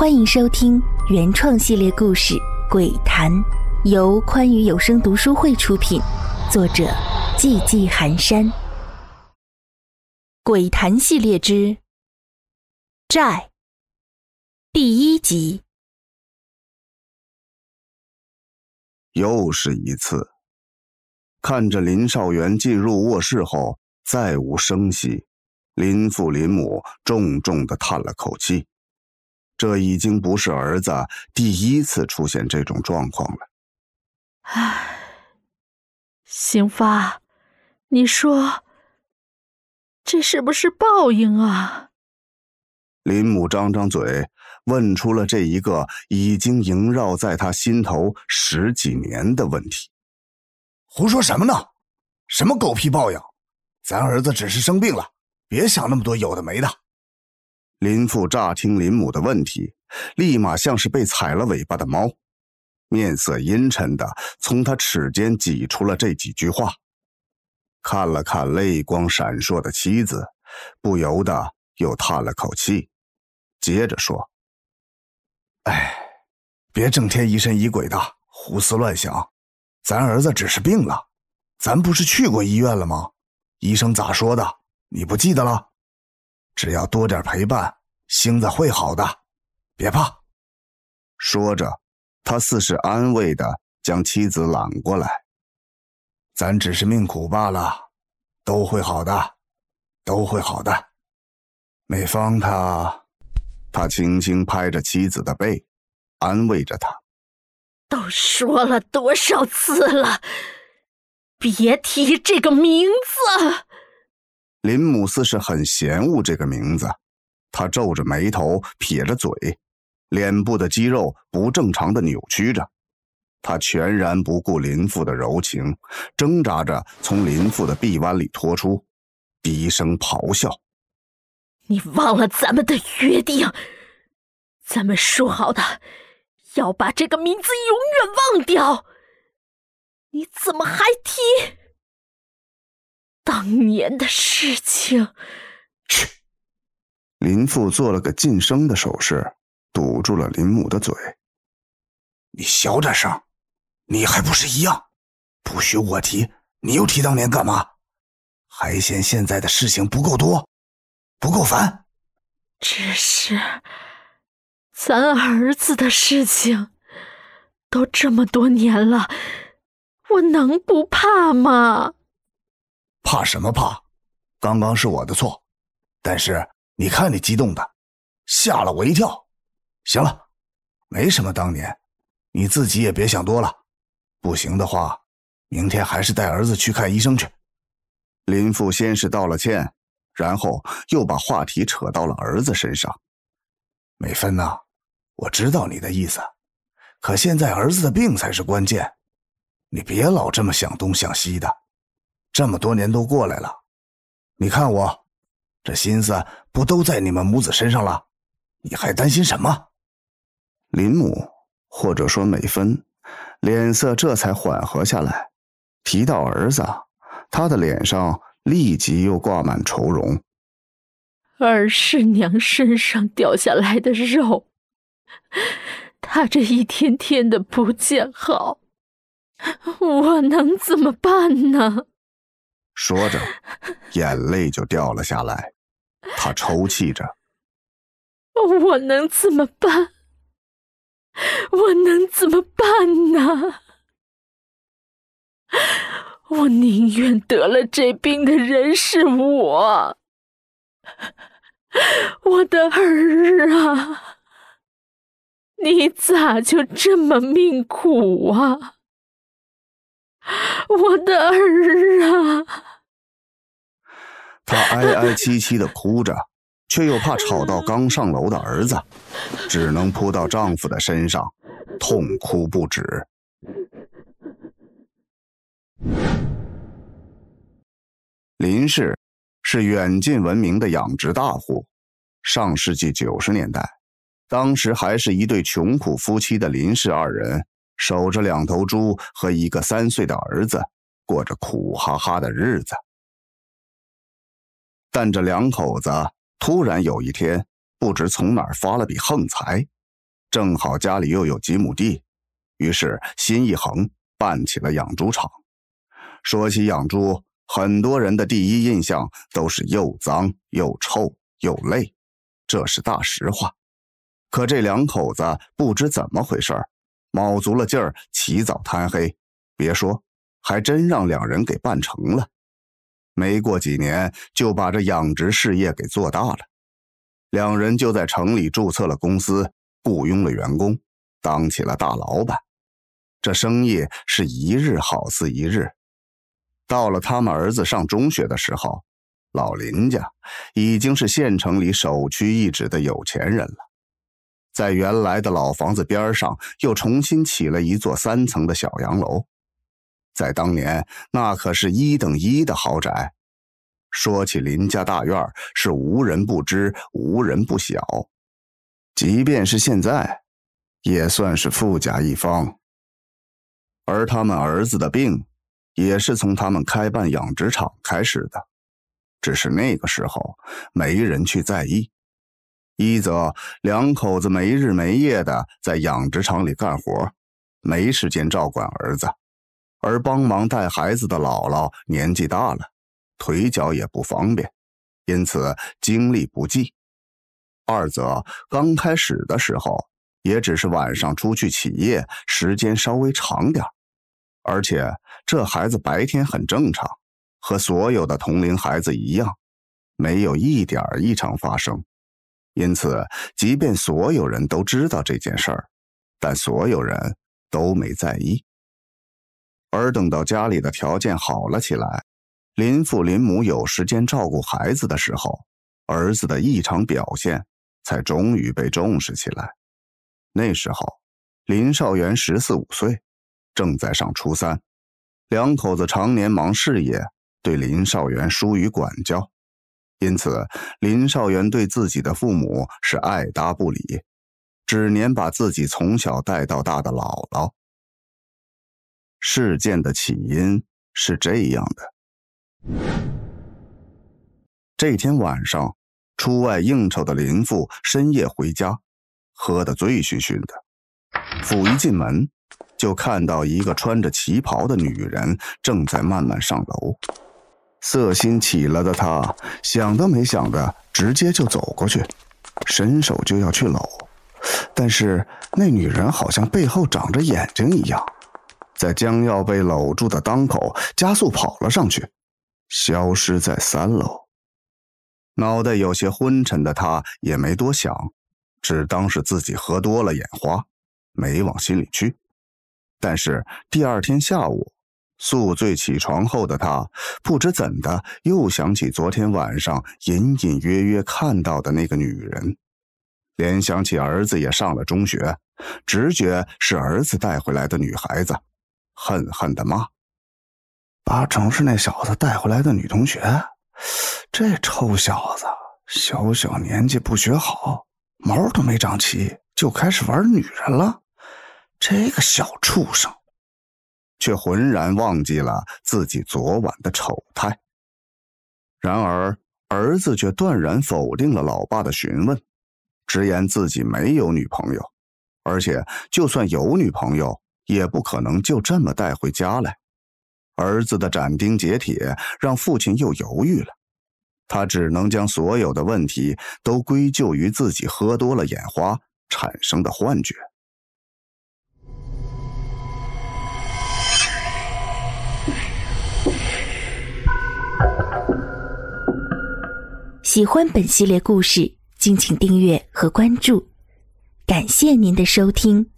欢迎收听原创系列故事《鬼谈》，由宽裕有声读书会出品，作者寂寂寒山。《鬼谈》系列之《债》第一集。又是一次，看着林少元进入卧室后再无声息，林父林母重重的叹了口气。这已经不是儿子第一次出现这种状况了。唉，兴发，你说这是不是报应啊？林母张张嘴，问出了这一个已经萦绕在他心头十几年的问题。胡说什么呢？什么狗屁报应？咱儿子只是生病了，别想那么多有的没的。林父乍听林母的问题，立马像是被踩了尾巴的猫，面色阴沉的从他齿间挤出了这几句话，看了看泪光闪烁的妻子，不由得又叹了口气，接着说：“哎，别整天疑神疑鬼的，胡思乱想。咱儿子只是病了，咱不是去过医院了吗？医生咋说的？你不记得了？”只要多点陪伴，星子会好的，别怕。说着，他似是安慰的将妻子揽过来。咱只是命苦罢了，都会好的，都会好的。美芳，她，他轻轻拍着妻子的背，安慰着她。都说了多少次了，别提这个名字。林母似是很嫌恶这个名字，他皱着眉头，撇着嘴，脸部的肌肉不正常的扭曲着。他全然不顾林父的柔情，挣扎着从林父的臂弯里脱出，低声咆哮：“你忘了咱们的约定？咱们说好的要把这个名字永远忘掉，你怎么还提？”当年的事情，去！林父做了个噤声的手势，堵住了林母的嘴。你小点声，你还不是一样？不许我提，你又提当年干嘛？还嫌现在的事情不够多，不够烦？只是咱儿子的事情，都这么多年了，我能不怕吗？怕什么怕？刚刚是我的错，但是你看你激动的，吓了我一跳。行了，没什么当年，你自己也别想多了。不行的话，明天还是带儿子去看医生去。林父先是道了歉，然后又把话题扯到了儿子身上。美芬呐，我知道你的意思，可现在儿子的病才是关键，你别老这么想东想西的。这么多年都过来了，你看我，这心思不都在你们母子身上了？你还担心什么？林母或者说美芬，脸色这才缓和下来。提到儿子，她的脸上立即又挂满愁容。二师娘身上掉下来的肉，他这一天天的不见好，我能怎么办呢？说着，眼泪就掉了下来。他抽泣着：“我能怎么办？我能怎么办呢？我宁愿得了这病的人是我，我的儿啊！你咋就这么命苦啊？我的儿啊！”哀哀戚戚的哭着，却又怕吵到刚上楼的儿子，只能扑到丈夫的身上，痛哭不止。林氏是远近闻名的养殖大户，上世纪九十年代，当时还是一对穷苦夫妻的林氏二人，守着两头猪和一个三岁的儿子，过着苦哈哈的日子。但这两口子突然有一天，不知从哪儿发了笔横财，正好家里又有几亩地，于是心一横，办起了养猪场。说起养猪，很多人的第一印象都是又脏又臭又累，这是大实话。可这两口子不知怎么回事卯足了劲儿，起早贪黑，别说，还真让两人给办成了。没过几年，就把这养殖事业给做大了。两人就在城里注册了公司，雇佣了员工，当起了大老板。这生意是一日好似一日。到了他们儿子上中学的时候，老林家已经是县城里首屈一指的有钱人了。在原来的老房子边上，又重新起了一座三层的小洋楼。在当年，那可是一等一的豪宅。说起林家大院，是无人不知，无人不晓。即便是现在，也算是富甲一方。而他们儿子的病。也是从他们开办养殖场开始的，只是那个时候没人去在意。一则两口子没日没夜的在养殖场里干活，没时间照管儿子；而帮忙带孩子的姥姥年纪大了，腿脚也不方便，因此精力不济。二则刚开始的时候，也只是晚上出去起夜，时间稍微长点而且这孩子白天很正常，和所有的同龄孩子一样，没有一点异常发生。因此，即便所有人都知道这件事儿，但所有人都没在意。而等到家里的条件好了起来，林父林母有时间照顾孩子的时候，儿子的异常表现才终于被重视起来。那时候，林少元十四五岁。正在上初三，两口子常年忙事业，对林少元疏于管教，因此林少元对自己的父母是爱搭不理，只黏把自己从小带到大的姥姥。事件的起因是这样的：这天晚上，出外应酬的林父深夜回家，喝得醉醺醺的，府一进门。就看到一个穿着旗袍的女人正在慢慢上楼，色心起了的他想都没想的直接就走过去，伸手就要去搂，但是那女人好像背后长着眼睛一样，在将要被搂住的当口加速跑了上去，消失在三楼。脑袋有些昏沉的他也没多想，只当是自己喝多了眼花，没往心里去。但是第二天下午，宿醉起床后的他，不知怎的又想起昨天晚上隐隐约约看到的那个女人，联想起儿子也上了中学，直觉是儿子带回来的女孩子，恨恨的骂：“八成是那小子带回来的女同学，这臭小子小小年纪不学好，毛都没长齐，就开始玩女人了。”这个小畜生，却浑然忘记了自己昨晚的丑态。然而，儿子却断然否定了老爸的询问，直言自己没有女朋友，而且就算有女朋友，也不可能就这么带回家来。儿子的斩钉截铁让父亲又犹豫了，他只能将所有的问题都归咎于自己喝多了眼花产生的幻觉。喜欢本系列故事，敬请订阅和关注，感谢您的收听。